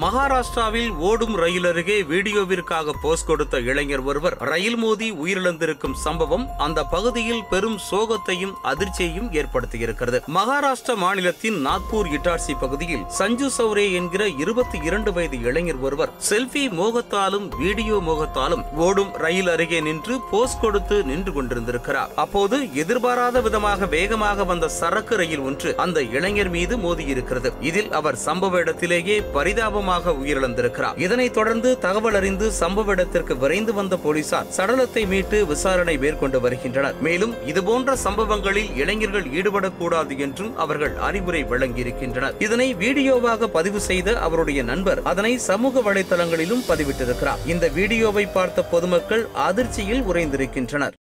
மகாராஷ்டிராவில் ஓடும் ரயில் அருகே வீடியோவிற்காக போஸ் கொடுத்த இளைஞர் ஒருவர் ரயில் மோதி உயிரிழந்திருக்கும் சம்பவம் அந்த பகுதியில் பெரும் சோகத்தையும் அதிர்ச்சியையும் ஏற்படுத்தியிருக்கிறது. மகாராஷ்டிரா மாநிலத்தின் நாக்பூர் இட்டார்சி பகுதியில் சஞ்சு சௌரே என்கிற இருபத்தி இரண்டு வயது இளைஞர் ஒருவர் செல்ஃபி மோகத்தாலும் வீடியோ மோகத்தாலும் ஓடும் ரயில் அருகே நின்று போஸ் கொடுத்து நின்று கொண்டிருந்திருக்கிறார். அப்போது எதிர்பாராத விதமாக வேகமாக வந்த சரக்கு ரயில் ஒன்று அந்த இளைஞர் மீது மோதியிருக்கிறது. இதில் அவர் சம்பவ இடத்திலேயே பரிதாபம் சம்பவமாக உயிரிழந்திருக்கிறார். இதனைத் தொடர்ந்து தகவல் அறிந்து சம்பவ இடத்திற்கு விரைந்து வந்த போலீசார் சடலத்தை மீட்டு விசாரணை மேற்கொண்டு வருகின்றனர். மேலும் இதுபோன்ற சம்பவங்களில் இளைஞர்கள் ஈடுபடக்கூடாது என்றும் அவர்கள் அறிவுரை வழங்கியிருக்கின்றனர். இதனை வீடியோவாக பதிவு செய்த அவருடைய நண்பர் அதனை சமூக வலைதளங்களிலும் பதிவிட்டிருக்கிறார். இந்த வீடியோவை பார்த்த பொதுமக்கள் அதிர்ச்சியில் உறைந்திருக்கின்றனர்.